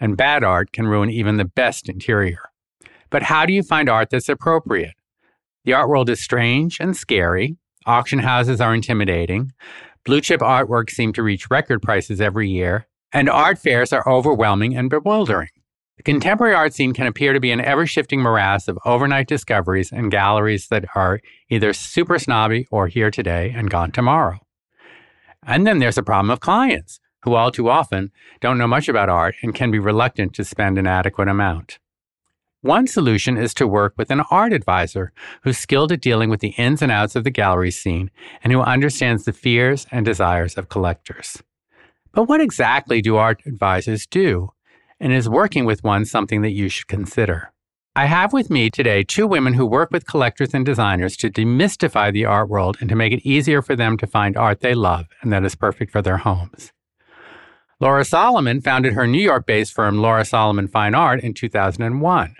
and bad art can ruin even the best interior. But how do you find art that's appropriate? The art world is strange and scary, Auction houses are intimidating. Blue chip artworks seem to reach record prices every year. And art fairs are overwhelming and bewildering. The contemporary art scene can appear to be an ever shifting morass of overnight discoveries and galleries that are either super snobby or here today and gone tomorrow. And then there's the problem of clients, who all too often don't know much about art and can be reluctant to spend an adequate amount. One solution is to work with an art advisor who's skilled at dealing with the ins and outs of the gallery scene and who understands the fears and desires of collectors. But what exactly do art advisors do? And is working with one something that you should consider? I have with me today two women who work with collectors and designers to demystify the art world and to make it easier for them to find art they love and that is perfect for their homes. Laura Solomon founded her New York based firm Laura Solomon Fine Art in 2001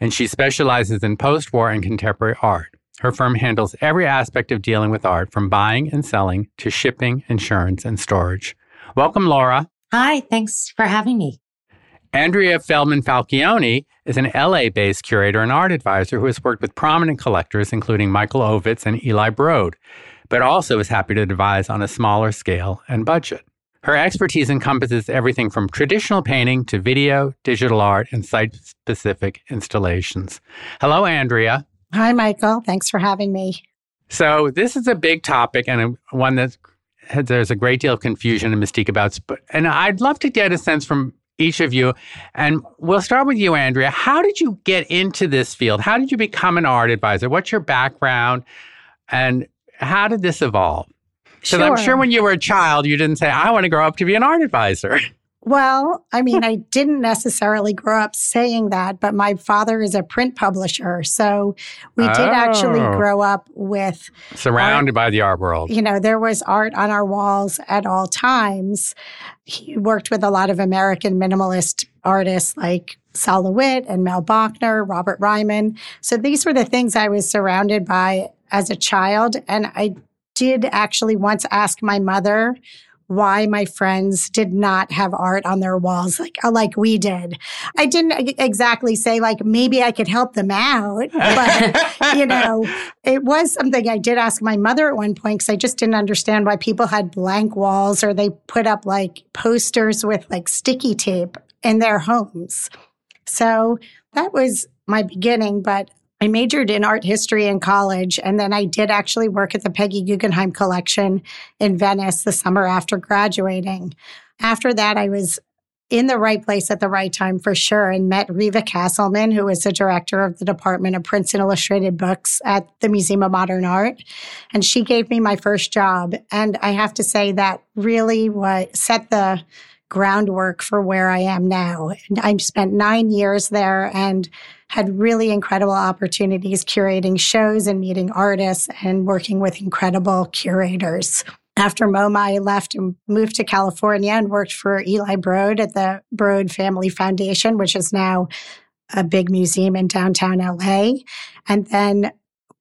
and she specializes in post war and contemporary art. Her firm handles every aspect of dealing with art, from buying and selling to shipping, insurance, and storage. Welcome, Laura. Hi, thanks for having me. Andrea Feldman Falcione is an LA based curator and art advisor who has worked with prominent collectors, including Michael Ovitz and Eli Broad, but also is happy to advise on a smaller scale and budget. Her expertise encompasses everything from traditional painting to video, digital art, and site specific installations. Hello, Andrea. Hi, Michael. Thanks for having me. So, this is a big topic and one that there's a great deal of confusion and mystique about. And I'd love to get a sense from each of you. And we'll start with you, Andrea. How did you get into this field? How did you become an art advisor? What's your background? And how did this evolve? Because sure. I'm sure when you were a child, you didn't say, I want to grow up to be an art advisor. Well, I mean, I didn't necessarily grow up saying that, but my father is a print publisher. So we oh. did actually oh. grow up with surrounded art. by the art world. You know, there was art on our walls at all times. He worked with a lot of American minimalist artists like Sol LeWitt and Mel Bochner, Robert Ryman. So these were the things I was surrounded by as a child. And I did actually once ask my mother why my friends did not have art on their walls like uh, like we did. I didn't exactly say like maybe I could help them out, but you know, it was something I did ask my mother at one point cuz I just didn't understand why people had blank walls or they put up like posters with like sticky tape in their homes. So that was my beginning, but I majored in art history in college, and then I did actually work at the Peggy Guggenheim collection in Venice the summer after graduating. After that, I was in the right place at the right time for sure and met Riva Castleman, who was the director of the Department of Prints and Illustrated Books at the Museum of Modern Art. And she gave me my first job. And I have to say that really what set the groundwork for where I am now. I spent nine years there and had really incredible opportunities curating shows and meeting artists and working with incredible curators. After MoMA, I left and moved to California and worked for Eli Broad at the Broad Family Foundation, which is now a big museum in downtown LA. And then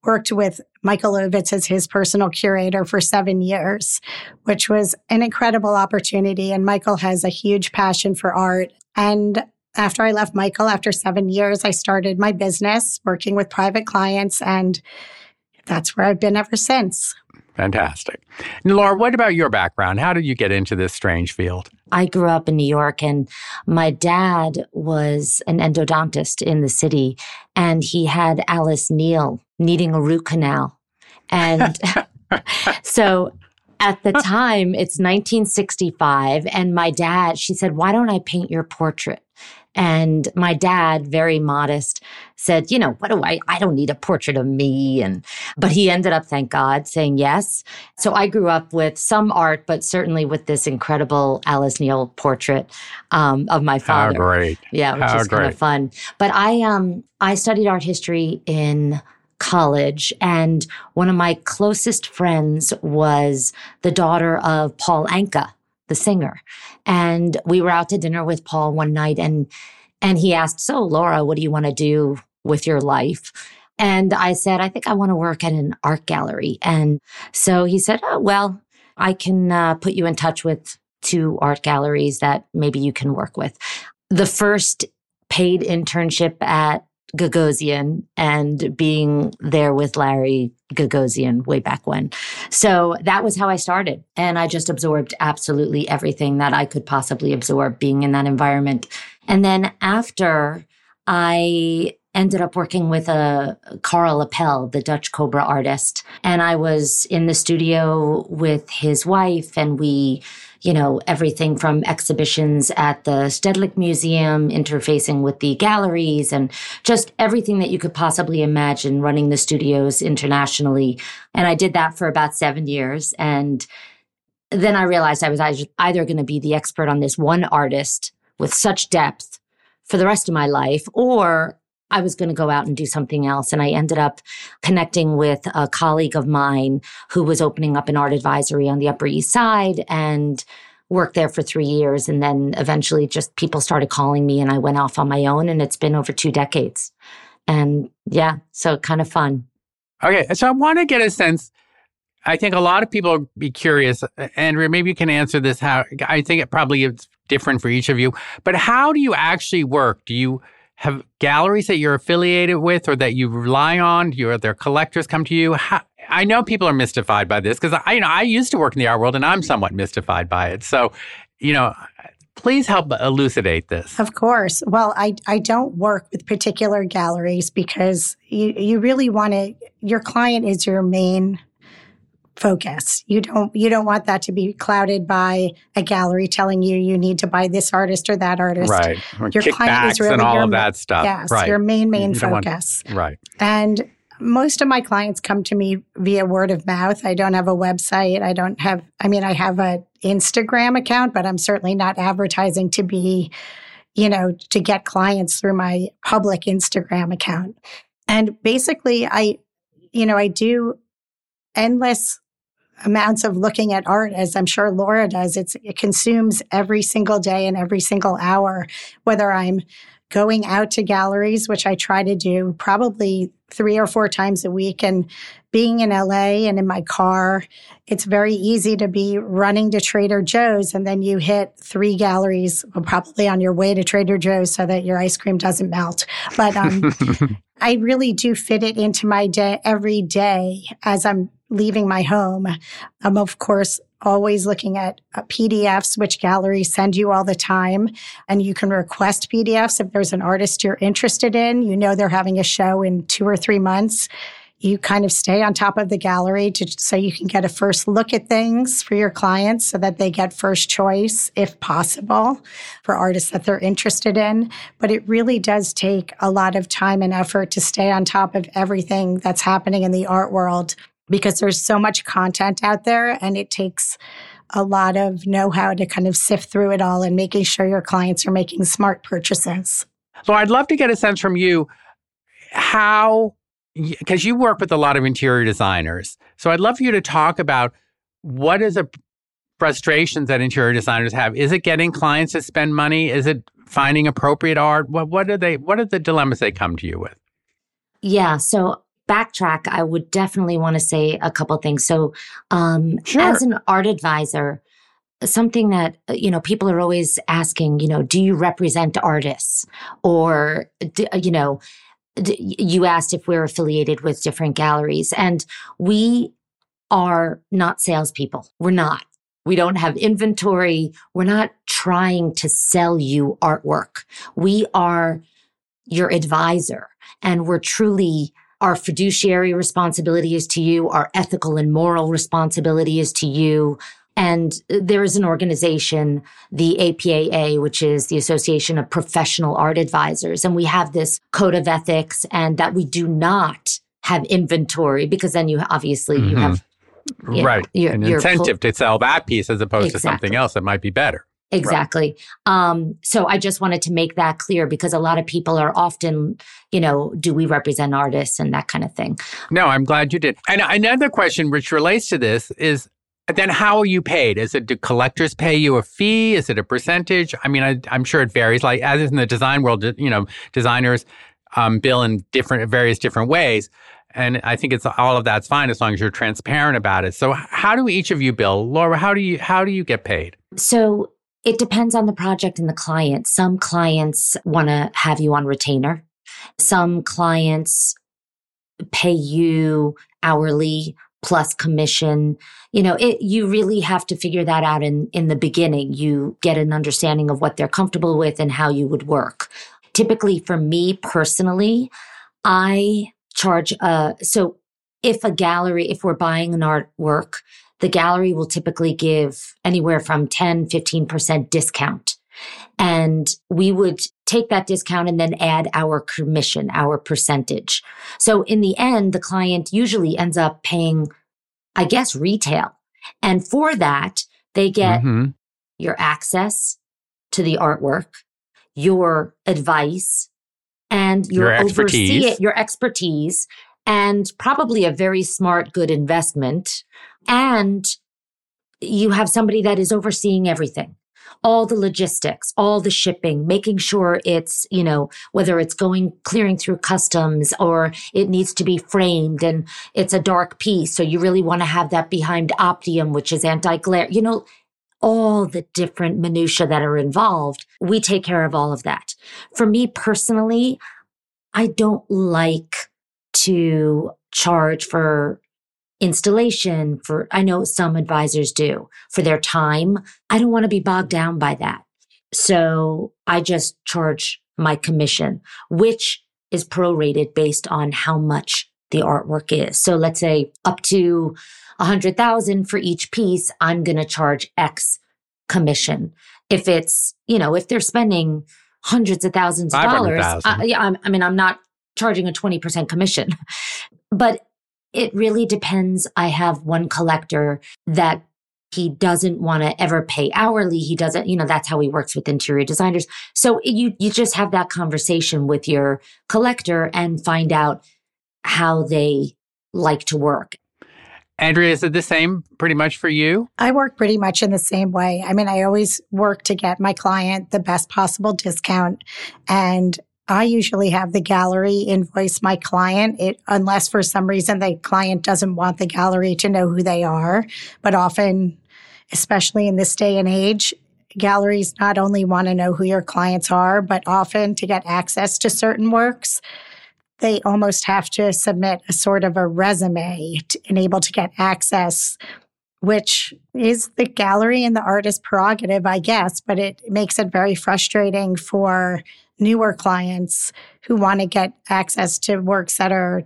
worked with Michael Ovitz as his personal curator for seven years, which was an incredible opportunity. And Michael has a huge passion for art. And after I left Michael, after seven years, I started my business working with private clients, and that's where I've been ever since. Fantastic. And Laura, what about your background? How did you get into this strange field? I grew up in New York and my dad was an endodontist in the city and he had Alice Neel needing a root canal. And so at the time, it's 1965. And my dad, she said, Why don't I paint your portrait? And my dad, very modest, said, you know, what do I, I don't need a portrait of me. And, but he ended up, thank God, saying yes. So I grew up with some art, but certainly with this incredible Alice Neel portrait, um, of my father. How great. Yeah, which How is kind of fun. But I, um, I studied art history in college and one of my closest friends was the daughter of Paul Anka, the singer. And we were out to dinner with Paul one night and and he asked, "So, Laura, what do you want to do with your life?" And I said, "I think I want to work at an art gallery." And so he said, "Oh, well, I can uh, put you in touch with two art galleries that maybe you can work with." The first paid internship at Gagosian and being there with Larry Gagosian way back when. So that was how I started. And I just absorbed absolutely everything that I could possibly absorb being in that environment. And then after I ended up working with a Karel Appel, the Dutch Cobra artist. And I was in the studio with his wife and we, you know, everything from exhibitions at the Stedelijk Museum, interfacing with the galleries and just everything that you could possibly imagine running the studios internationally. And I did that for about seven years. And then I realized I was either going to be the expert on this one artist with such depth for the rest of my life, or I was going to go out and do something else. And I ended up connecting with a colleague of mine who was opening up an art advisory on the Upper East Side and worked there for three years. And then eventually just people started calling me and I went off on my own and it's been over two decades. And yeah, so kind of fun. Okay. So I want to get a sense. I think a lot of people be curious, Andrea, maybe you can answer this. How I think it probably is different for each of you, but how do you actually work? Do you have galleries that you're affiliated with or that you rely on? Do you, there collectors come to you? How, I know people are mystified by this because I, you know, I used to work in the art world and I'm somewhat mystified by it. So, you know, please help elucidate this. Of course. Well, I, I don't work with particular galleries because you, you really want to, your client is your main focus. You don't you don't want that to be clouded by a gallery telling you you need to buy this artist or that artist. Right. Or Your client is really and all your of that stuff. Yes, right. your main main You don't want- focus. right. And most of my clients come to me via word of mouth. I don't have a website. I don't have I mean I have a Instagram account, but I'm certainly not advertising to be, you know, to get clients through my public Instagram account. And basically I you know, I do endless amounts of looking at art as I'm sure Laura does. It's, it consumes every single day and every single hour, whether I'm going out to galleries, which I try to do probably three or four times a week and being in LA and in my car, it's very easy to be running to Trader Joe's and then you hit three galleries probably on your way to Trader Joe's so that your ice cream doesn't melt. But, um, I really do fit it into my day every day as I'm leaving my home. I'm, of course, always looking at uh, PDFs, which galleries send you all the time. And you can request PDFs if there's an artist you're interested in. You know, they're having a show in two or three months. You kind of stay on top of the gallery to, so you can get a first look at things for your clients so that they get first choice, if possible, for artists that they're interested in. But it really does take a lot of time and effort to stay on top of everything that's happening in the art world because there's so much content out there and it takes a lot of know how to kind of sift through it all and making sure your clients are making smart purchases. So I'd love to get a sense from you how, because you work with a lot of interior designers. So I'd love for you to talk about what is the frustrations that interior designers have. Is it getting clients to spend money? Is it finding appropriate art? What what are they? What are the dilemmas they come to you with? Yeah. So backtrack, I would definitely want to say a couple things. So, um, Sure. as an art advisor, something that uh, you know people are always asking, you know, do you represent artists, or d- you know, d- you asked if we're affiliated with different galleries, and we are not salespeople. We're not. We don't have inventory. We're not trying to sell you artwork. We are your advisor, and we're truly our fiduciary responsibility is to you. Our ethical and moral responsibility is to you. And there is an organization, the APAA, which is the Association of Professional Art Advisors. And we have this code of ethics and that we do not have inventory because then you obviously mm-hmm. you have you right know, your, an incentive to sell that piece as opposed exactly. to something else that might be better. Exactly. Right. Um, so I just wanted to make that clear because a lot of people are often, you know, do we represent artists and that kind of thing. No, I'm glad you did. And another question which relates to this is then how are you paid? Is it do collectors pay you a fee? Is it a percentage? I mean, I, am sure it varies. Like as in the design world, you know, designers um, bill in different various different ways, and I think it's all of that's fine as long as you're transparent about it. So, how do each of you bill, Laura? How do you how do you get paid? So it depends on the project and the client. Some clients want to have you on retainer. Some clients pay you hourly plus commission. You know, it, you really have to figure that out in, in the beginning. You get an understanding of what they're comfortable with and how you would work. Typically for me personally, I charge, uh, so if a gallery, if we're buying an artwork, the gallery will typically give anywhere from 10, 15% discount. And we would take that discount and then add our commission, our percentage. So in the end, the client usually ends up paying, I guess, retail. And for that, they get mm-hmm. your access to the artwork, your advice, and your, your expertise. your expertise, and probably a very smart, good investment. And you have somebody that is overseeing everything all the logistics, all the shipping, making sure it's, you know, whether it's going clearing through customs or it needs to be framed and it's a dark piece. So you really want to have that behind Optium, which is anti glare, you know, all the different minutiae that are involved. We take care of all of that. For me personally, I don't like to charge for installation for, I know some advisors do for their time. I don't want to be bogged down by that. So I just charge my commission, which is prorated based on how much the artwork is. So let's say up to a hundred thousand for each piece, I'm going to charge X commission. If it's, you know, if they're spending hundreds of thousands of dollars, I, yeah, I mean, I'm not charging a 20% commission, but it really depends. I have one collector that he doesn't want to ever pay hourly. He doesn't, you know, that's how he works with interior designers. So you, you just have that conversation with your collector and find out how they like to work. Andrea, is it the same pretty much for you? I work pretty much in the same way. I mean, I always work to get my client the best possible discount. And I usually have the gallery invoice my client, it, unless for some reason the client doesn't want the gallery to know who they are. But often, especially in this day and age, galleries not only want to know who your clients are, but often to get access to certain works, they almost have to submit a sort of a resume to enable to get access which is the gallery and the artist prerogative, I guess, but it makes it very frustrating for newer clients who want to get access to works that are,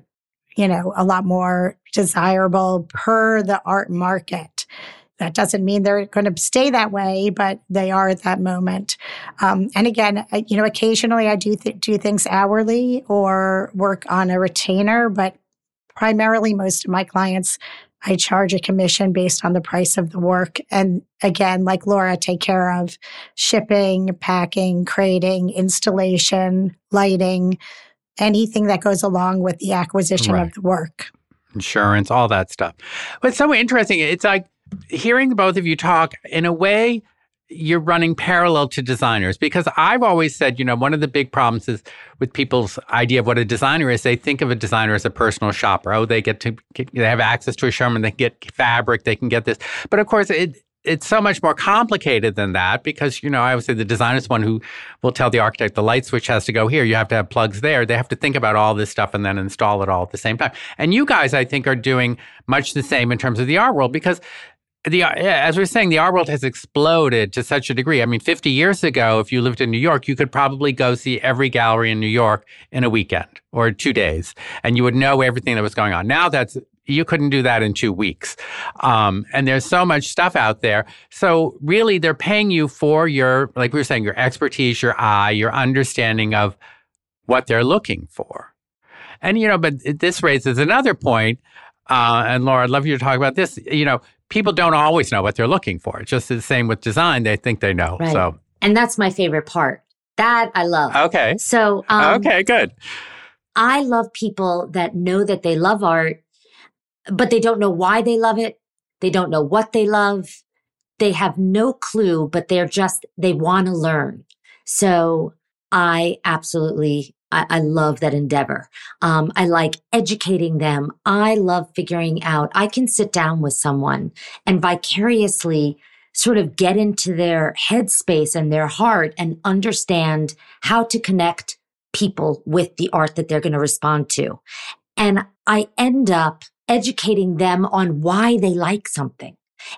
you know, a lot more desirable per the art market. That doesn't mean they're going to stay that way, but they are at that moment. Um, and again, you know, occasionally I do th- do things hourly or work on a retainer, but primarily most of my clients I charge a commission based on the price of the work. And again, like Laura, take care of shipping, packing, crating, installation, lighting, anything that goes along with the acquisition right. of the work. Insurance, all that stuff. But it's so interesting. It's like hearing both of you talk in a way you're running parallel to designers because I've always said, you know, one of the big problems is with people's idea of what a designer is. They think of a designer as a personal shopper. Oh, they get to they have access to a showroom, they can get fabric, they can get this. But of course, it it's so much more complicated than that because you know I would say the designer is one who will tell the architect the light switch has to go here. You have to have plugs there. They have to think about all this stuff and then install it all at the same time. And you guys, I think, are doing much the same in terms of the art world because the as we are saying, the art world has exploded to such a degree. I mean, 50 years ago, if you lived in New York, you could probably go see every gallery in New York in a weekend or two days, and you would know everything that was going on. Now that's you couldn't do that in two weeks. Um, and there's so much stuff out there. So really, they're paying you for your, like we were saying, your expertise, your eye, your understanding of what they're looking for. And, you know, but this raises another point, uh, and Laura, I'd love you to talk about this. You know, people don't always know what they're looking for. It's just the same with design. They think they know. Right. So, and that's my favorite part. That I love. okay. So, um, okay, good. I love people that know that they love art, but they don't know why they love it. They don't know what they love. They have no clue, but they're just, they want to learn. So I absolutely, I, I love that endeavor. Um, I like educating them. I love figuring out, I can sit down with someone and vicariously sort of get into their headspace and their heart and understand how to connect people with the art that they're going to respond to. And I end up educating them on why they like something.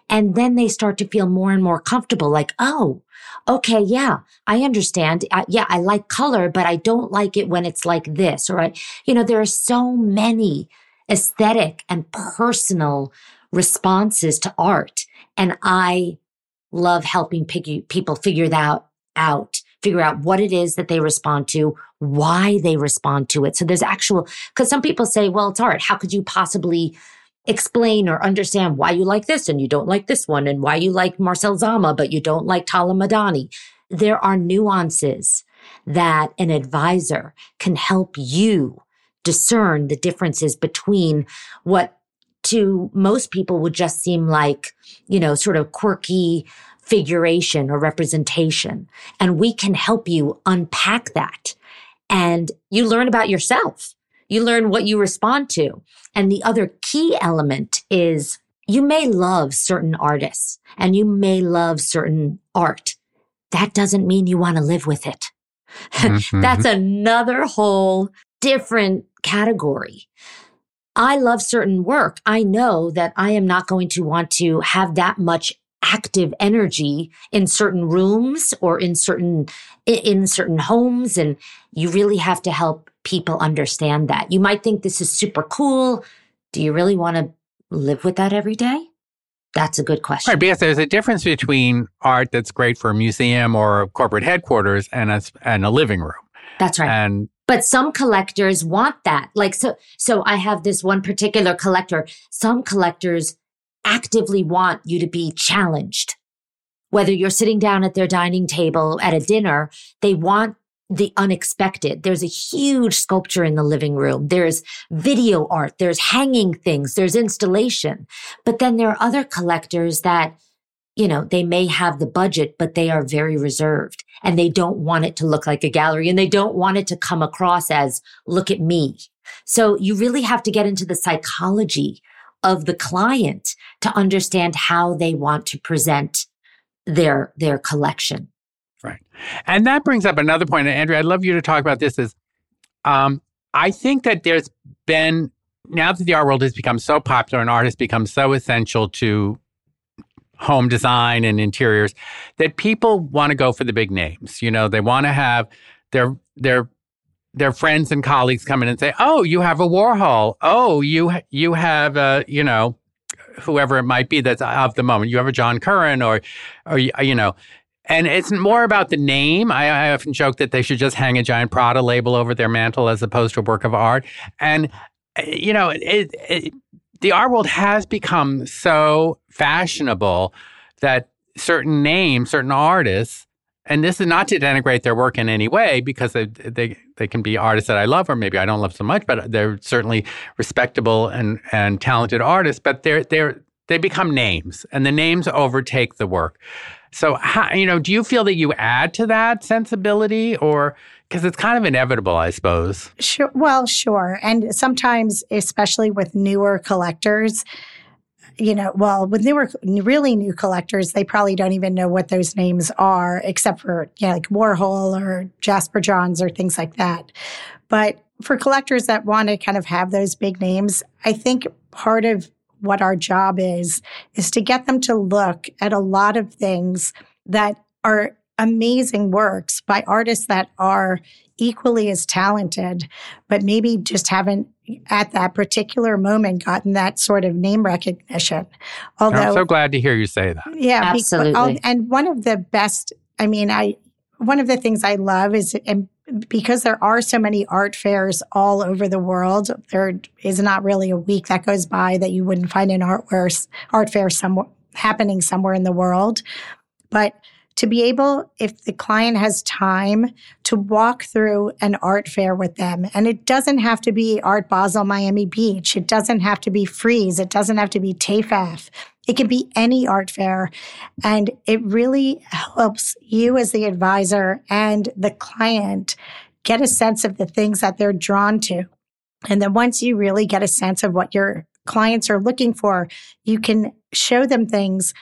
And then they start to feel more and more comfortable like, oh, okay, yeah, I understand. Uh, yeah, I like color, but I don't like it when it's like this. Or, I, you know, there are so many aesthetic and personal responses to art. And I love helping people figure that out, figure out what it is that they respond to, why they respond to it. So there's actual, because some people say, well, it's art. How could you possibly explain or understand why you like this and you don't like this one and why you like Marcel Dzama, but you don't like Tala Madani? There are nuances that an advisor can help you discern the differences between what to most people would just seem like, you know, sort of quirky figuration or representation. And we can help you unpack that. And you learn about yourself. You learn what you respond to. And the other key element is you may love certain artists and you may love certain art. That doesn't mean you want to live with it. Mm-hmm. That's another whole different category. I love certain work. I know that I am not going to want to have that much active energy in certain rooms or in certain in certain homes and you really have to help people understand that. You might think this is super cool. Do you really want to live with that every day? That's a good question. Right, because there's a difference between art that's great for a museum or corporate headquarters and a, and a living room. That's right. And but some collectors want that. Like, so, so I have this one particular collector. Some collectors actively want you to be challenged. Whether you're sitting down at their dining table at a dinner, they want the unexpected. There's a huge sculpture in the living room. There's video art. There's hanging things. There's installation. But then there are other collectors that you know, they may have the budget, but they are very reserved and they don't want it to look like a gallery and they don't want it to come across as, look at me. So you really have to get into the psychology of the client to understand how they want to present their, their collection. Right. And that brings up another point. And Andrea, I'd love you to talk about this is, um, I think that there's been, now that the art world has become so popular and art has become so essential to home design and interiors that people want to go for the big names. You know, they want to have their their their friends and colleagues come in and say, "Oh, you have a Warhol. Oh, you you have a you know." Whoever it might be that's of the moment, you have a John Currin, or, or you know, and it's more about the name. I, I, often joke that they should just hang a giant Prada label over their mantle as opposed to a work of art. And eh, you know, it, it, the art world has become so fashionable that certain names, certain artists, and this is not to denigrate their work in any way because they, they, they can be artists that I love or maybe I don't love so much, but they're certainly respectable and, and talented artists, but they're, they're, they become names and the names overtake the work. So, how, you know, do you feel that you add to that sensibility or because it's kind of inevitable, I suppose. Sure. Well, sure. And sometimes, especially with newer collectors, you know, well, with newer, really new collectors, they probably don't even know what those names are, except for, yeah, like Warhol or Jasper Johns or things like that. But for collectors that want to kind of have those big names, I think part of what our job is, is to get them to look at a lot of things that are amazing works by artists that are equally as talented, but maybe just haven't at that particular moment gotten that sort of name recognition. Although I'm so glad to hear you say that. Yeah, absolutely. Because, and one of the best, I mean, I one of the things I love is and because there are so many art fairs all over the world, there is not really a week that goes by that you wouldn't find an art, art fair somewhere happening somewhere in the world. But to be able, if the client has time, to walk through an art fair with them. And it doesn't have to be Art Basel Miami Beach. It doesn't have to be Frieze. It doesn't have to be TEFAF. It can be any art fair. And it really helps you as the advisor and the client get a sense of the things that they're drawn to. And then once you really get a sense of what your clients are looking for, you can show them things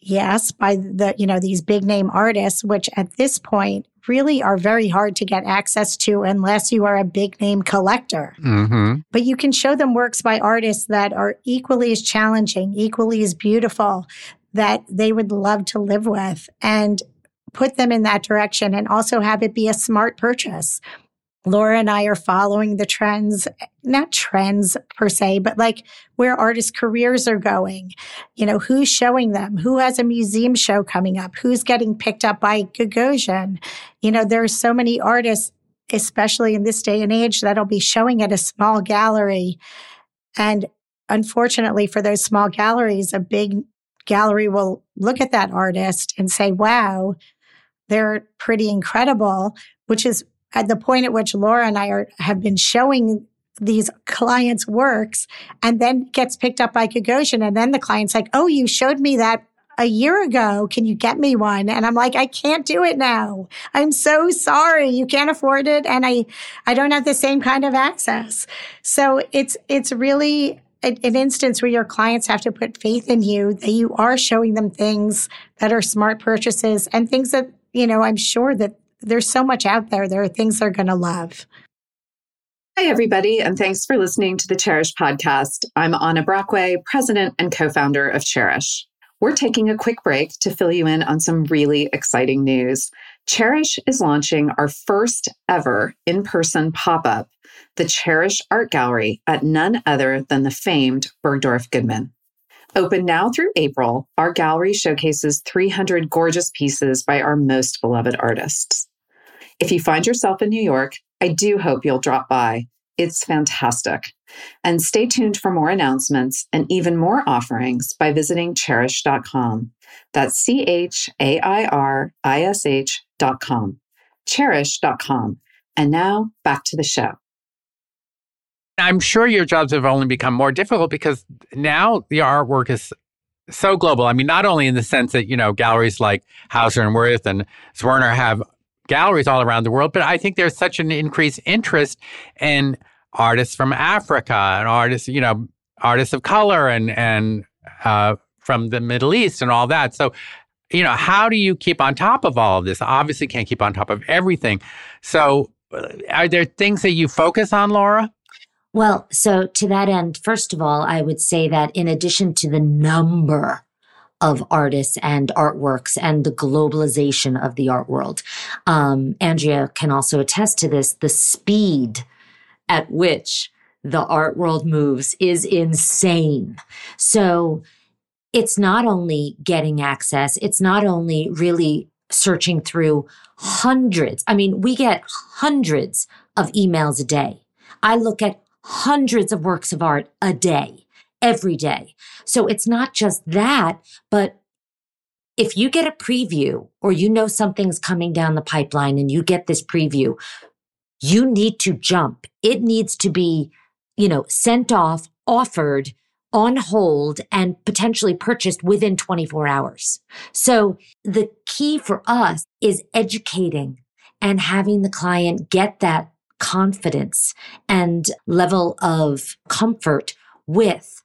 yes by the you know these big name artists which at this point really are very hard to get access to unless you are a big name collector mm-hmm. but you can show them works by artists that are equally as challenging equally as beautiful that they would love to live with and put them in that direction and also have it be a smart purchase Laura and I are following the trends, not trends per se, but like where artists' careers are going. You know, who's showing them? Who has a museum show coming up? Who's getting picked up by Gagosian? You know, there are so many artists, especially in this day and age, that'll be showing at a small gallery. And unfortunately for those small galleries, a big gallery will look at that artist and say, wow, they're pretty incredible, which is at the point at which Laura and I are, have been showing these clients' works and then gets picked up by Gagosian. And then the client's like, Oh, you showed me that a year ago. Can you get me one? And I'm like, I can't do it now. I'm so sorry. You can't afford it. And I, I don't have the same kind of access. So it's, it's really an instance where your clients have to put faith in you that you are showing them things that are smart purchases and things that, you know, I'm sure that there's so much out there. There are things they're going to love. Hi, everybody, and thanks for listening to the Chairish podcast. I'm Anna Brockway, president and co founder of Chairish. We're taking a quick break to fill you in on some really exciting news. Chairish is launching our first ever in person pop up, the Chairish Art Gallery, at none other than the famed Bergdorf Goodman. Open now through April, our gallery showcases 300 gorgeous pieces by our most beloved artists. If you find yourself in New York, I do hope you'll drop by. It's fantastic. And stay tuned for more announcements and even more offerings by visiting chairish.com. That's C H A I R I S H C H A I R I S H.com. Chairish.com. And now back to the show. I'm sure your jobs have only become more difficult because now the artwork is so global. I mean, not only in the sense that, you know, galleries like Hauser and Wirth and Zwirner have galleries all around the world, but I think there's such an increased interest in artists from Africa and artists, you know, artists of color and and uh, from the Middle East and all that. So, you know, how do you keep on top of all of this? Obviously, can't keep on top of everything. So, uh, are there things that you focus on, Laura? Well, so to that end, first of all, I would say that in addition to the number of artists and artworks and the globalization of the art world. Um, Andrea can also attest to this. The speed at which the art world moves is insane. So it's not only getting access, it's not only really searching through hundreds. I mean, we get hundreds of emails a day. I look at hundreds of works of art a day every day. So it's not just that, but if you get a preview or you know something's coming down the pipeline and you get this preview, you need to jump. It needs to be, you know, sent off, offered, on hold and potentially purchased within 24 hours. So the key for us is educating and having the client get that confidence and level of comfort with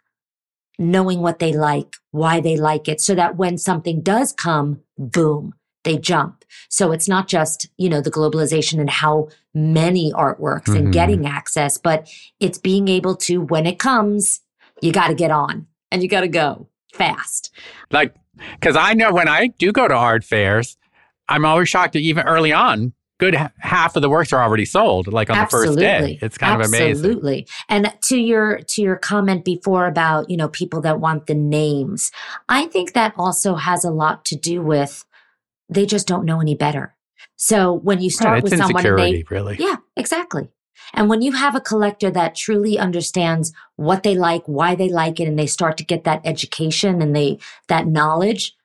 knowing what they like, why they like it, so that when something does come, boom, they jump. So it's not just, you know, the globalization and how many artworks mm-hmm. and getting access, but it's being able to, when it comes, you got to get on and you got to go fast. Like, because I know when I do go to art fairs, I'm always shocked that even early on, good half of the works are already sold, like on Absolutely. the first day. It's kind Absolutely. of amazing. Absolutely. And to your to your comment before about you know people that want the names, I think that also has a lot to do with they just don't know any better. So when you start Right, with someone and they really. Yeah, exactly. And when you have a collector that truly understands what they like, why they like it, and they start to get that education and they that knowledge,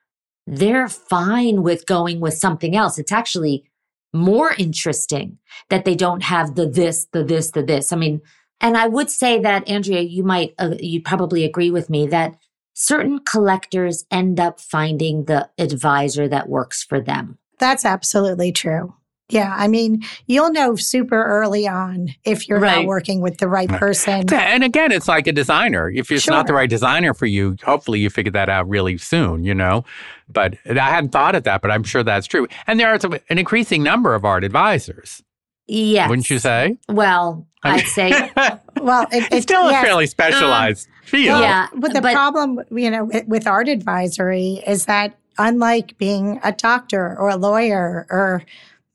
they're fine with going with something else. It's actually more interesting that they don't have the this, the this, the this. I mean, and I would say that Andrea, you might, uh, you probably agree with me that certain collectors end up finding the advisor that works for them. That's absolutely true. Yeah, I mean, you'll know super early on if you're Right. not working with the right Right. person. And again, it's like a designer. If it's not the right designer for you, hopefully you figure that out really soon, you know? But I hadn't thought of that, but I'm sure that's true. And there are some- an increasing number of art advisors, Yes. wouldn't you say? Well, I mean- I'd say Well, it, it's still a fairly um, specialized field. Well, Yeah, But the but- problem, you know, with, with art advisory is that unlike being a doctor or a lawyer or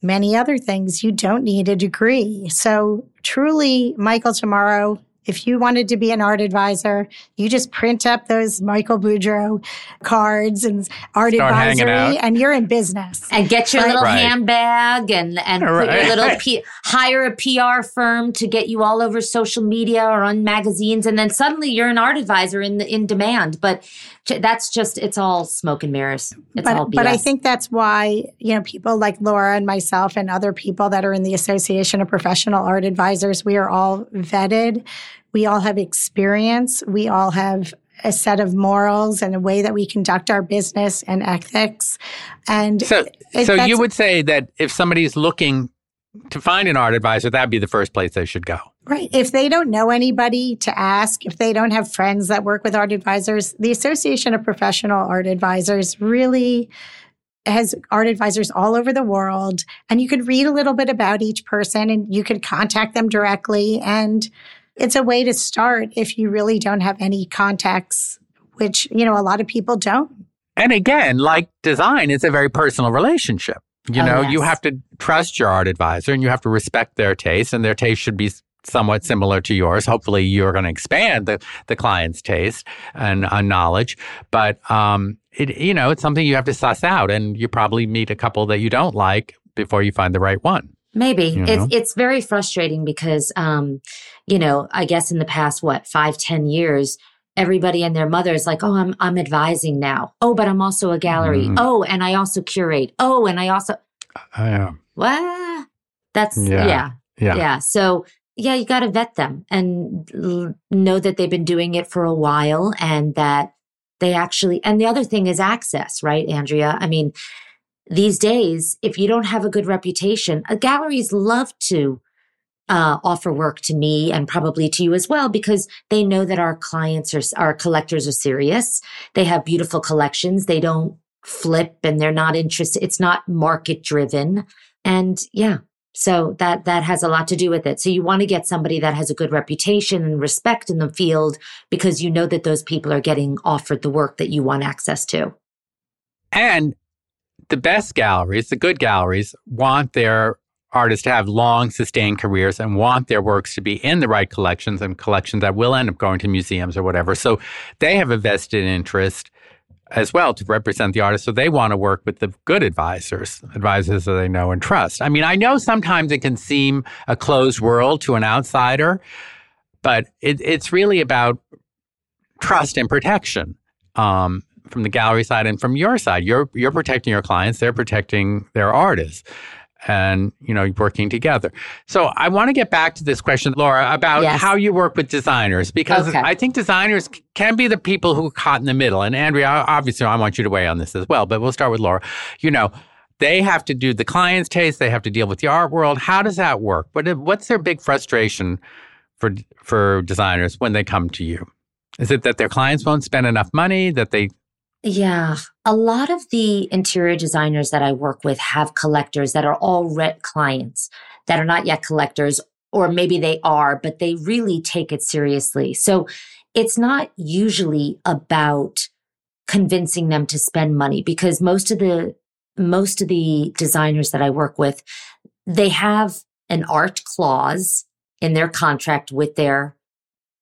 many other things, you don't need a degree. So truly, Michael, tomorrow, if you wanted to be an art advisor, you just print up those Michael Boodro cards and art Start advisory and you're in business. and get your Right. little Right. handbag and and put your Right. little P- hire a PR firm to get you all over social media or on magazines and then suddenly you're an art advisor in the, in demand but that's just it's all smoke and mirrors it's all BS. but I think that's why, you know, people like Laura and myself and other people that are in the Association of Professional Art Advisors, we are all vetted. We all have experience. We all have a set of morals and a way that we conduct our business and ethics. And So, it- so you would say that if somebody's looking to find an art advisor, that'd be the first place they should go. Right. If they don't know anybody to ask, if they don't have friends that work with art advisors, the Association of Professional Art Advisors really has art advisors all over the world. And you could read a little bit about each person and you could contact them directly. And it's a way to start if you really don't have any contacts, which, you know, a lot of people don't. And again, like design, it's a very personal relationship. You Oh, know, you have to trust your art advisor and you have to respect their taste, and their taste should be somewhat similar to yours. Hopefully, you're going to expand the, the client's taste and uh, knowledge. But, um, it, you know, it's something you have to suss out, and you probably meet a couple that you don't like before you find the right one. Maybe You it's it's very frustrating because, um, you know, I guess in the past what five ten years, everybody and their mother is like, oh, I'm I'm advising now. Oh, but I'm also a gallery. Mhm. Oh, and I also curate. Oh, and I also I am. Uh, what? That's Yeah. yeah, yeah. yeah. So yeah, you got to vet them and l- know that they've been doing it for a while and that they actually. And the other thing is access, right, Andrea? I mean, these days, if you don't have a good reputation, uh, galleries love to uh, offer work to me and probably to you as well because they know that our clients are our collectors are serious. They have beautiful collections. They don't flip and they're not interested. It's not market driven. And yeah, so that that has a lot to do with it. So you want to get somebody that has a good reputation and respect in the field because you know that those people are getting offered the work that you want access to. And the best galleries, the good galleries, want their artists to have long, sustained careers and want their works to be in the right collections and collections that will end up going to museums or whatever. So they have a vested interest as well to represent the artist. So they want to work with the good advisors, advisors that they know and trust. I mean, I know sometimes it can seem a closed world to an outsider, but it, it's really about trust and protection. Um, from the gallery side and from your side. You're you're protecting your clients, they're protecting their artists. And you know, working together. So I want to get back to this question, Laura, about Yes. how you work with designers, because Okay. I think designers can be the people who are caught in the middle. And Andrea, obviously, I want you to weigh on this as well, but we'll start with Laura. You know, they have to do the client's taste, they have to deal with the art world. How does that work? What what's their big frustration for for designers when they come to you? Is it that their clients won't spend enough money, that they Yeah. A lot of the interior designers that I work with have collectors that are all ret clients that are not yet collectors, or maybe they are, but they really take it seriously. So it's not usually about convincing them to spend money because most of the most of the designers that I work with, they have an art clause in their contract with their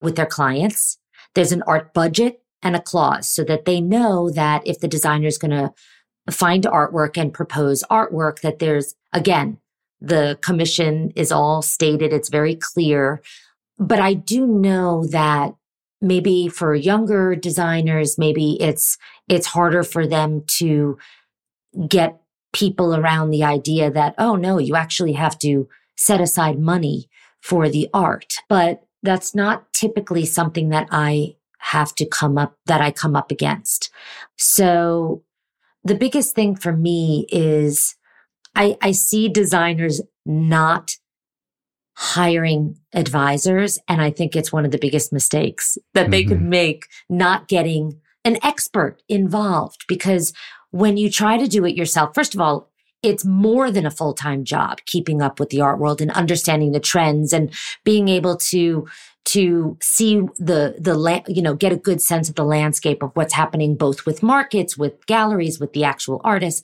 with their clients. There's an art budget and a clause so that they know that if the designer is going to find artwork and propose artwork that there's again the commission is all stated it's very clear. But i do know that maybe for younger designers maybe it's it's harder for them to get people around the idea that oh no you actually have to set aside money for the art. But that's not typically something that i have to come up that i come up against so the biggest thing for me is I, I see designers not hiring advisors. And I think it's one of the biggest mistakes that they mm-hmm. could make not getting an expert involved because when you try to do it yourself, first of all, it's more than a full-time job keeping up with the art world and understanding the trends and being able to to see the the you know get a good sense of the landscape of what's happening both with markets with galleries with the actual artists.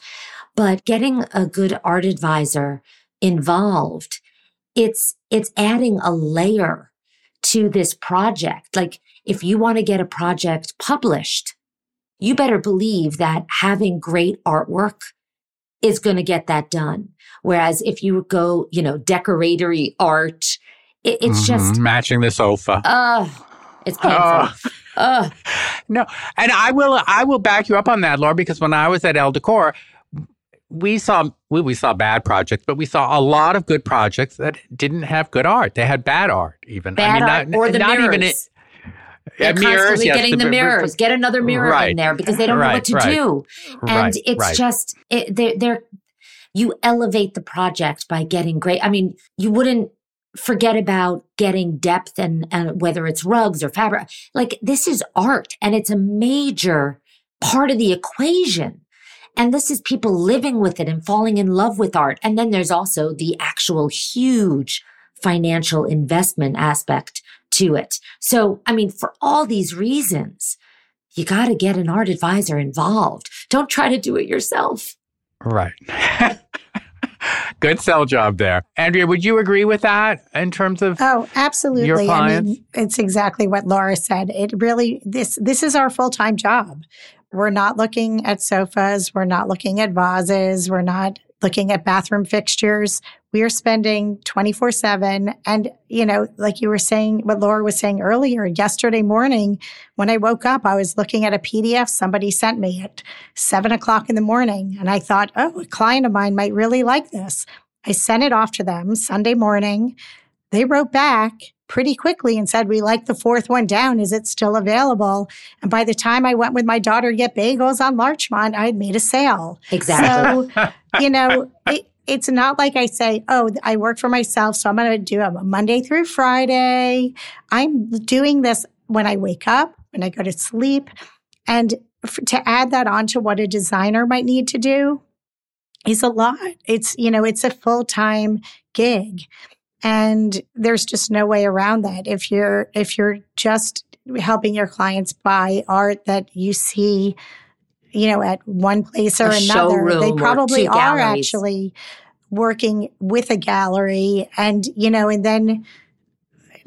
But getting a good art advisor involved it's it's adding a layer to this project. Like if you want to get a project published you better believe that having great artwork is going to get that done whereas if you go you know decoratory art it, it's mm-hmm. just matching the sofa. Uh, it's painful. Uh, uh. No, and I will I will back you up on that, Laura, because when I was at Elle Decor, we saw we, we saw bad projects, but we saw a lot of good projects that didn't have good art. They had bad art, even. Bad I mean, art not, or the not mirrors. even it. They're uh, mirrors, yes, getting the, the mirrors. Get another mirror right. in there because they don't right, know what to right. do, and it's just it, they're, they're you elevate the project by getting great. I mean, you wouldn't forget about getting depth and, and whether it's rugs or fabric. Like this is art and it's a major part of the equation. And this is people living with it and falling in love with art. And then there's also the actual huge financial investment aspect to it. So, I mean, for all these reasons, you got to get an art advisor involved. Don't try to do it yourself. Right. Good sell job there. Andrea, would you agree with that in terms of Oh, absolutely. I mean, it's exactly what Laura said. It really this this is our full-time job. We're not looking at sofas, we're not looking at vases, we're not looking at bathroom fixtures. We are spending 24 seven. And, you know, like you were saying, what Laura was saying earlier, yesterday morning, when I woke up, I was looking at a PDF somebody sent me at seven o'clock in the morning. And I thought, oh, a client of mine might really like this. I sent it off to them Sunday morning. They wrote back pretty quickly and said, We like the fourth one down. Is it still available? And by the time I went with my daughter to get bagels on Larchmont, I had made a sale. Exactly. So, you know, it, it's not like I say, oh, I work for myself, so I'm going to do a Monday through Friday. I'm doing this when I wake up, when I go to sleep. And f- to add that on to what a designer might need to do is a lot. It's, you know, it's a full time gig. And there's just no way around that. If you're, if you're just helping your clients buy art that you see, you know, at one place or a another, they probably are actually working with a gallery and, you know, and then,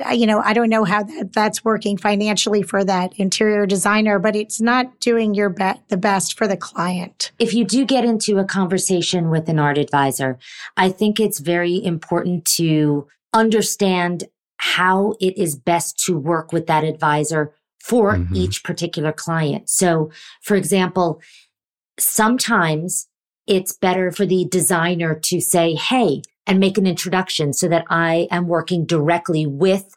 uh, you know, I don't know how that, that's working financially for that interior designer, but it's not doing your be- the best for the client. If you do get into a conversation with an art advisor, I think it's very important to understand how it is best to work with that advisor for mm-hmm. each particular client. So, for example, sometimes it's better for the designer to say, Hey, and make an introduction so that I am working directly with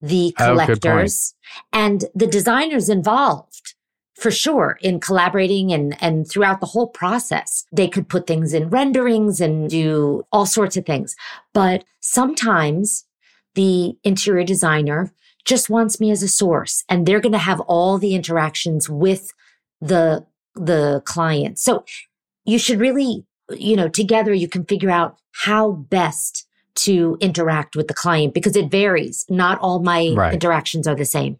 the oh, collectors oh, and the designers involved for sure in collaborating and, and throughout the whole process. They could put things in renderings and do all sorts of things. But sometimes the interior designer just wants me as a source and they're going to have all the interactions with the, the client. So you should really you know, together you can figure out how best to interact with the client because it varies. Not all my right. interactions are the same.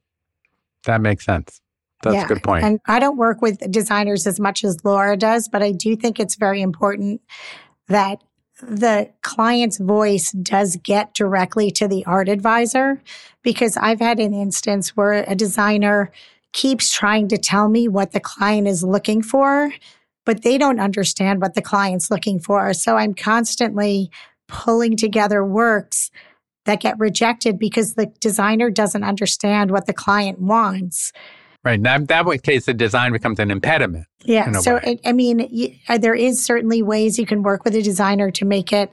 That makes sense. That's yeah. a good point. And I don't work with designers as much as Laura does, but I do think it's very important that the client's voice does get directly to the art advisor because I've had an instance where a designer keeps trying to tell me what the client is looking for, but they don't understand what the client's looking for. So I'm constantly pulling together works that get rejected because the designer doesn't understand what the client wants. Right. That, that case, the design becomes an impediment. Yeah. So, it, I mean, you, uh, there is certainly ways you can work with a designer to make it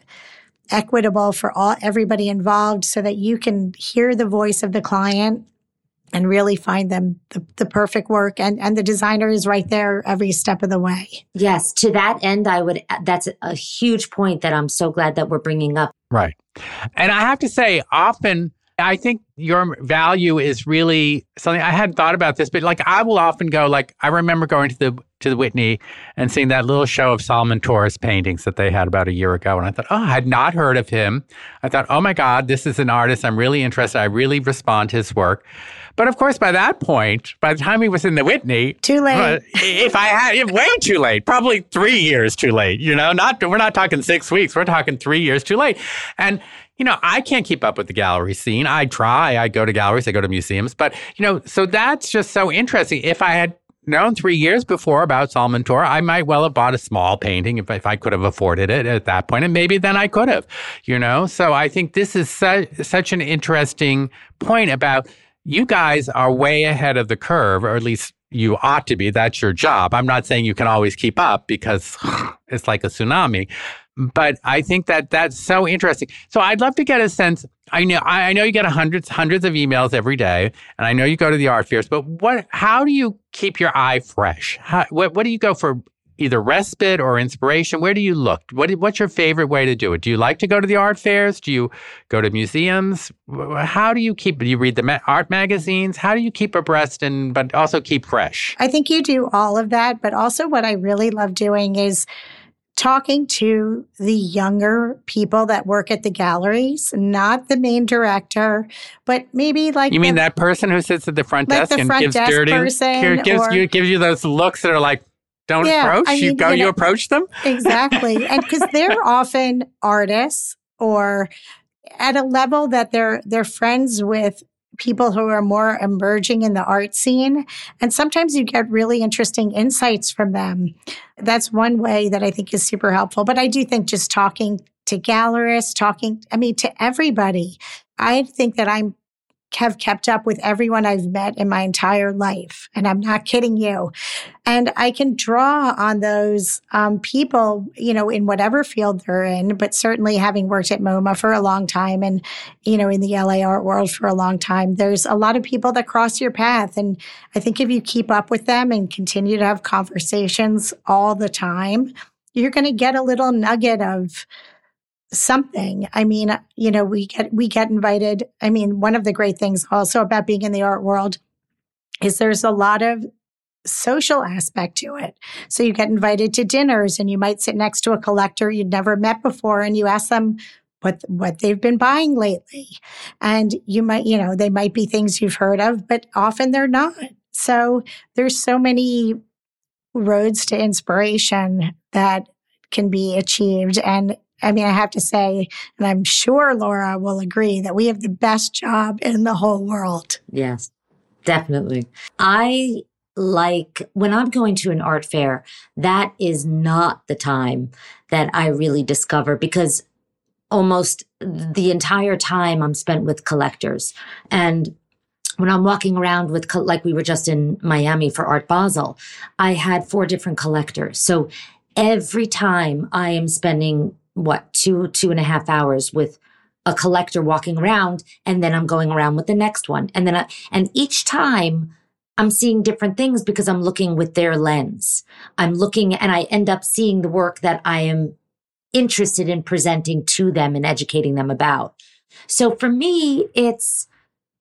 equitable for all everybody involved so that you can hear the voice of the client and really find them the, the perfect work and and the designer is right there every step of the way yes to that end i would that's a huge point that i'm so glad that we're bringing up right and i have to say often I think your value is really something I hadn't thought about this, but like I will often go like I remember going to the to the Whitney and seeing that little show of Salman Toor's paintings that they had about a year ago. And I thought, oh, I had not heard of him. I thought, oh my God, this is an artist. I'm really interested. I really respond to his work. But of course, by that point, by the time he was in the Whitney, too late. If I had, way too late. Probably three years too late. You know, not we're not talking six weeks. We're talking three years too late. And you know, I can't keep up with the gallery scene. I try. I go to galleries, I go to museums, but you know, so that's just so interesting. If I had known three years before about Salman Toor, I might well have bought a small painting if, if I could have afforded it at that point. point, and maybe then I could have, you know. So I think this is su- such an interesting point about you guys are way ahead of the curve, or at least you ought to be. That's your job. I'm not saying you can always keep up because it's like a tsunami. But I think that that's so interesting. So I'd love to get a sense. I know I know you get hundreds hundreds of emails every day, and I know you go to the art fairs. But what? How do you keep your eye fresh? How, what, what do you go for? Either respite or inspiration. Where do you look? What, what's your favorite way to do it? Do you like to go to the art fairs? Do you go to museums? How do you keep? Do you read the ma- art magazines? How do you keep abreast and but also keep fresh? I think you do all of that, but also what I really love doing is talking to the younger people that work at the galleries, not the main director, but maybe like you mean that person who sits at the front like desk the and front gives desk dirty, person gives or, you gives you those looks that are like, don't yeah, approach. I mean, you go, you, know, you approach them exactly, and because they're often artists or at a level that they're they're friends with people who are more emerging in the art scene. And sometimes you get really interesting insights from them. That's one way that I think is super helpful. But I do think just talking to gallerists, talking, I mean, to everybody, I think that I'm have kept up with everyone I've met in my entire life. And I'm not kidding you. And I can draw on those um, people, you know, in whatever field they're in, but certainly having worked at MoMA for a long time and, you know, in the LA art world for a long time, there's a lot of people that cross your path. And I think if you keep up with them and continue to have conversations all the time, you're going to get a little nugget of, something. I mean, you know, we get we get invited. I mean, one of the great things also about being in the art world is there's a lot of social aspect to it. So you get invited to dinners and you might sit next to a collector you'd never met before and you ask them what what they've been buying lately. And you might, you know, they might be things you've heard of, but often they're not. So there's so many roads to inspiration that can be achieved and I mean, I have to say, and I'm sure Laura will agree that we have the best job in the whole world. Yes, definitely. I like when I'm going to an art fair, that is not the time that I really discover because almost the entire time I'm spent with collectors. And when I'm walking around with, like we were just in Miami for Art Basel, I had four different collectors. So every time I am spending what two two and a half hours with a collector walking around and then i'm going around with the next one. And then I, and each time i'm seeing different things because i'm looking with their lens. I'm looking and i end up seeing the work that i am interested in presenting to them and educating them about. So for me it's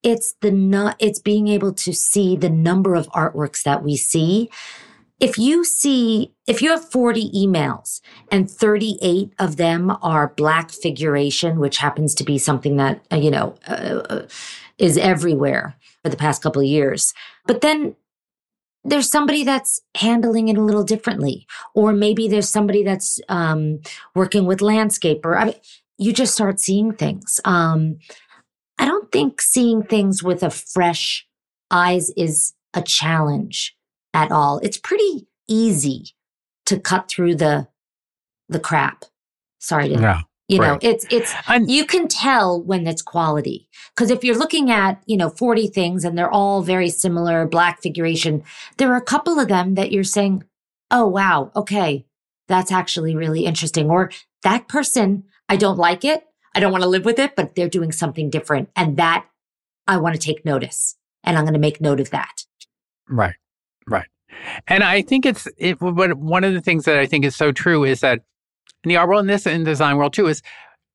it's the not it's being able to see the number of artworks that we see if you see, if you have 40 emails and 38 of them are black figuration, which happens to be something that, uh, you know, uh, uh, is everywhere for the past couple of years. But then there's somebody that's handling it a little differently, or maybe there's somebody that's um, working with landscaper. I mean, you just start seeing things. Um, I don't think seeing things with a fresh eyes is a challenge at all. It's pretty easy to cut through the the crap. Sorry to No. you know, right. it's it's And you can tell when it's quality. Because if you're looking at, you know, 40 things and they're all very similar, black figuration, there are a couple of them that you're saying, oh, wow, okay, that's actually really interesting. Or that person, I don't like it. I don't want to live with it, but they're doing something different. And that I want to take notice. And I'm going to make note of that. Right, right. And I think it's it. But one of the things that I think is so true is that in the art world, and this in the design world too, is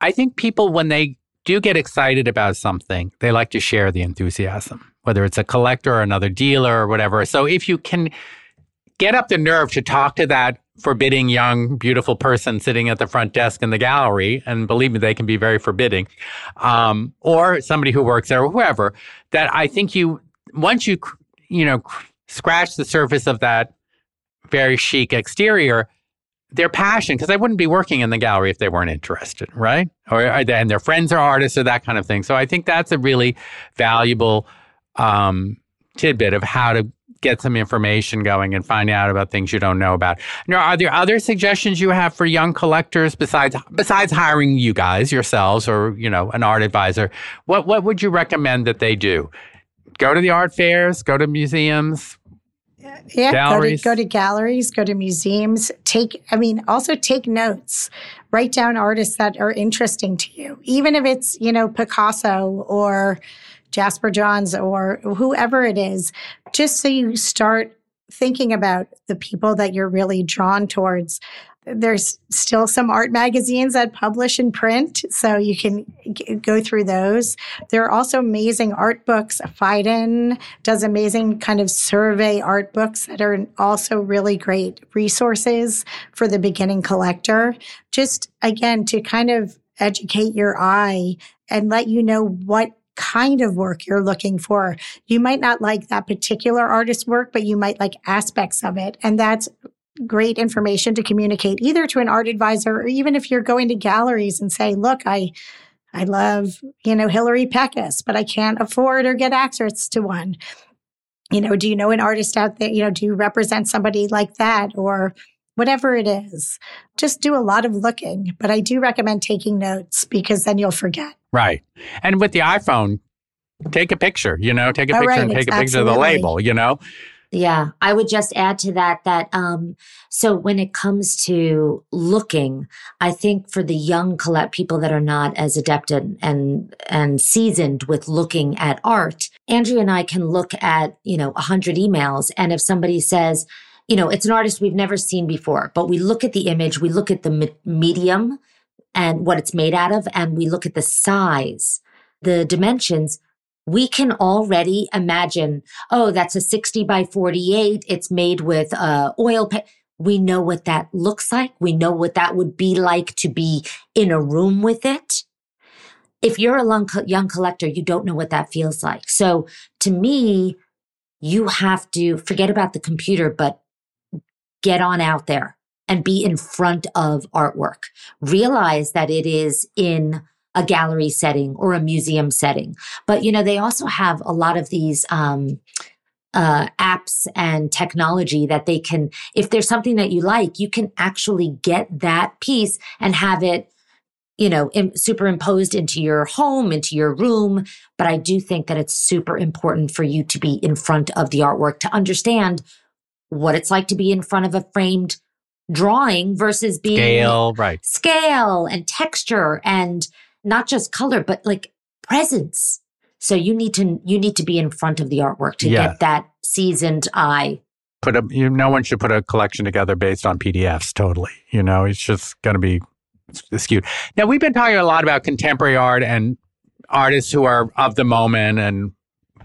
I think people when they do get excited about something, they like to share the enthusiasm, whether it's a collector or another dealer or whatever. So if you can get up the nerve to talk to that forbidding young beautiful person sitting at the front desk in the gallery and believe me they can be very forbidding um, or somebody who works there or whoever that i think you once you you know scratch the surface of that very chic exterior their passion because they wouldn't be working in the gallery if they weren't interested right or and their friends are artists or that kind of thing so i think that's a really valuable um, tidbit of how to get some information going and find out about things you don't know about. Now, are there other suggestions you have for young collectors besides besides hiring you guys yourselves or you know an art advisor? What what would you recommend that they do? Go to the art fairs, go to museums. Yeah, Galleries. Go, to, go to galleries, go to museums. Take, I mean, also take notes. Write down artists that are interesting to you, even if it's you know Picasso or Jasper Johns or whoever it is, just so you start thinking about the people that you're really drawn towards. There's still some art magazines that publish in print, so you can g- go through those. There are also amazing art books. Phaidon does amazing kind of survey art books that are also really great resources for the beginning collector. Just again, to kind of educate your eye and let you know what kind of work you're looking for. You might not like that particular artist's work, but you might like aspects of it. And that's great information to communicate either to an art advisor or even if you're going to galleries and say, look, I, I love, you know, Hilary Pecis, but I can't afford or get access to one. You know, do you know an artist out there? You know, do you represent somebody like that or whatever it is? Just do a lot of looking, but I do recommend taking notes because then you'll forget. Right. And with the iPhone, take a picture, you know, take a Oh, picture right, and take a ex- picture of the label, you know? Yeah, I would just add to that that um so when it comes to looking, I think for the young collect people that are not as adept and and, and seasoned with looking at art, Andrea and I can look at, you know, a hundred emails and if somebody says, you know, it's an artist we've never seen before, but we look at the image, we look at the me- medium and what it's made out of and we look at the size, the dimensions, we can already imagine oh, that's a 60 by 48. It's made with uh, oil. Pa- we know what that looks like. We know what that would be like to be in a room with it. If you're a young, young collector, you don't know what that feels like. So to me, you have to forget about the computer, but get on out there and be in front of artwork. Realize that it is in a gallery setting or a museum setting. But you know, they also have a lot of these um, uh, apps and technology that they can, if there's something that you like, you can actually get that piece and have it, you know, Im- superimposed into your home, into your room. But I do think that it's super important for you to be in front of the artwork to understand what it's like to be in front of a framed drawing versus being Scale, right. scale and texture and not just color, but like presence. So you need to you need to be in front of the artwork to Yeah. get that seasoned eye. Put a, you, no one should put a collection together based on PDFs, totally. You know, it's just going to be skewed. Now, we've been talking a lot about contemporary art and artists who are of the moment and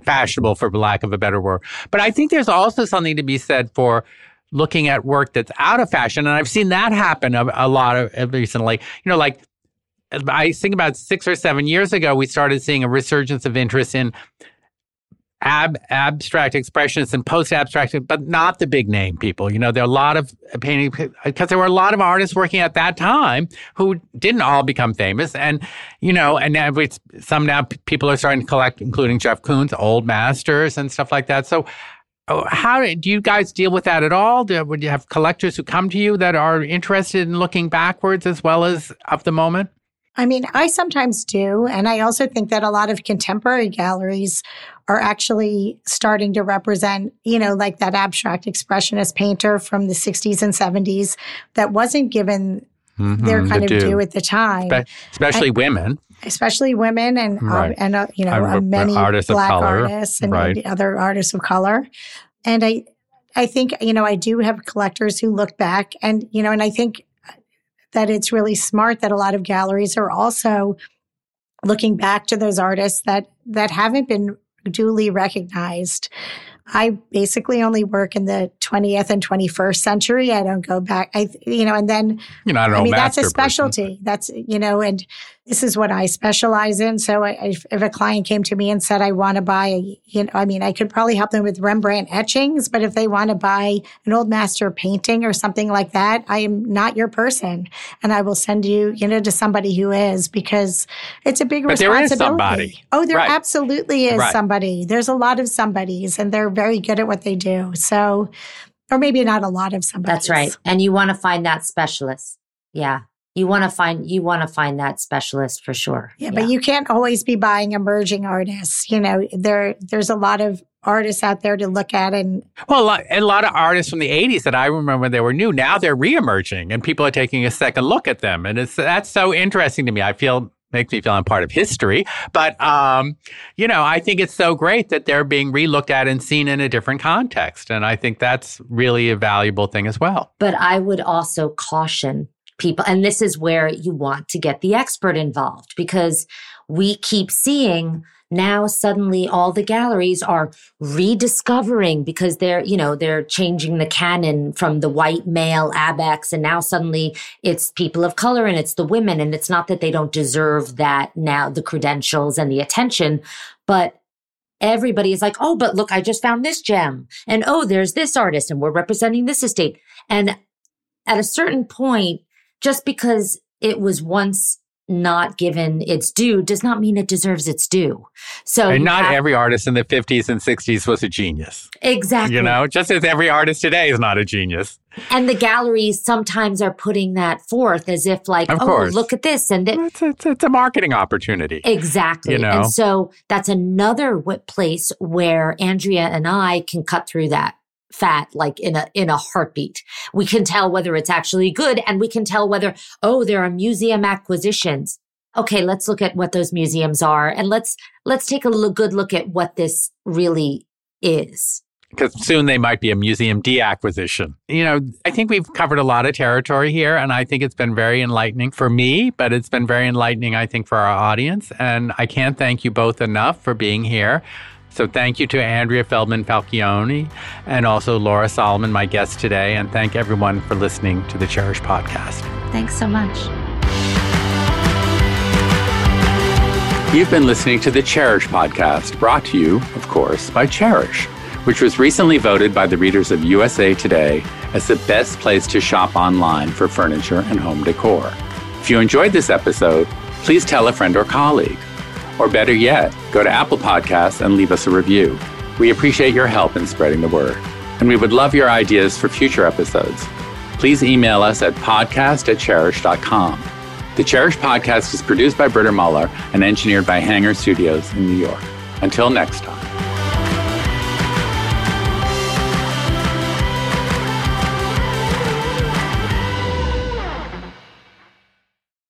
fashionable, for lack of a better word. But I think there's also something to be said for looking at work that's out of fashion. And I've seen that happen a, a lot of recently. You know, like I think about six or seven years ago, we started seeing a resurgence of interest in ab abstract expressionists and post abstract, but not the big name people. You know, there are a lot of painting because there were a lot of artists working at that time who didn't all become famous, and you know, and now some now people are starting to collect, including Jeff Koons, old masters and stuff like that. So. Oh, how do you guys deal with that at all? Do, would you have collectors who come to you that are interested in looking backwards as well as of the moment? I mean, I sometimes do. And I also think that a lot of contemporary galleries are actually starting to represent, you know, like that abstract expressionist painter from the 60s and 70s that wasn't given mm-hmm, their kind of due. due at the time. Spe- especially and, women. Especially women and, um, right. and uh, you know, uh, many artists black artists and right. other artists of color. And I, I think, you know, I do have collectors who look back and, you know, and I think that it's really smart that a lot of galleries are also looking back to those artists that that haven't been duly recognized I basically only work in the 20th and 21st century. I don't go back. I, you know, and then, you know, I, don't I mean, that's a specialty. Person. That's, you know, and this is what I specialize in. So I, if, if, a client came to me and said, I want to buy, a, you know, I mean, I could probably help them with Rembrandt etchings, but if they want to buy an old master painting or something like that, I am not your person. And I will send you, you know, to somebody who is because it's a big but responsibility. There is somebody. Oh, there right. absolutely is right. somebody. There's a lot of somebodies and they're very good at what they do. So, or maybe not a lot of somebody. That's right. And you want to find that specialist. Yeah. You want to find you want to find that specialist for sure. Yeah, yeah, but you can't always be buying emerging artists. You know, there there's a lot of artists out there to look at and well a lot, a lot of artists from the 80s that i remember they were new now they're re-emerging and people are taking a second look at them and it's that's so interesting to me i feel makes me feel I'm part of history. But, um, you know, I think it's so great that they're being relooked at and seen in a different context. And I think that's really a valuable thing as well. But I would also caution people, and this is where you want to get the expert involved because we keep seeing now suddenly all the galleries are rediscovering because they're, you know, they're changing the canon from the white male abex. And now suddenly it's people of color and it's the women. And it's not that they don't deserve that now, the credentials and the attention, but everybody is like, oh, but look, I just found this gem. And oh, there's this artist and we're representing this estate. And at a certain point, just because it was once not given its due does not mean it deserves its due. So and not have, every artist in the 50s and 60s was a genius. Exactly. You know, just as every artist today is not a genius. And the galleries sometimes are putting that forth as if like, of oh, course. look at this. And it, it's, it's, it's, a marketing opportunity. Exactly. You know? And so that's another place where Andrea and I can cut through that fat like in a in a heartbeat. We can tell whether it's actually good and we can tell whether oh there are museum acquisitions. Okay, let's look at what those museums are and let's let's take a good look at what this really is. Because soon they might be a museum deacquisition. You know, I think we've covered a lot of territory here, and I think it's been very enlightening for me, but it's been very enlightening, I think, for our audience. And I can't thank you both enough for being here. So thank you to Andrea Feldman Falcione and also Laura Solomon, my guest today. And thank everyone for listening to the Chairish podcast. Thanks so much. You've been listening to the Chairish podcast, brought to you, of course, by Chairish, which was recently voted by the readers of USA Today as the best place to shop online for furniture and home decor. If you enjoyed this episode, please tell a friend or colleague. Or better yet, go to Apple Podcasts and leave us a review. We appreciate your help in spreading the word. And we would love your ideas for future episodes. Please email us at podcast at chairish.com. The Chairish podcast is produced by Britta Muller and engineered by Hanger Studios in New York. Until next time.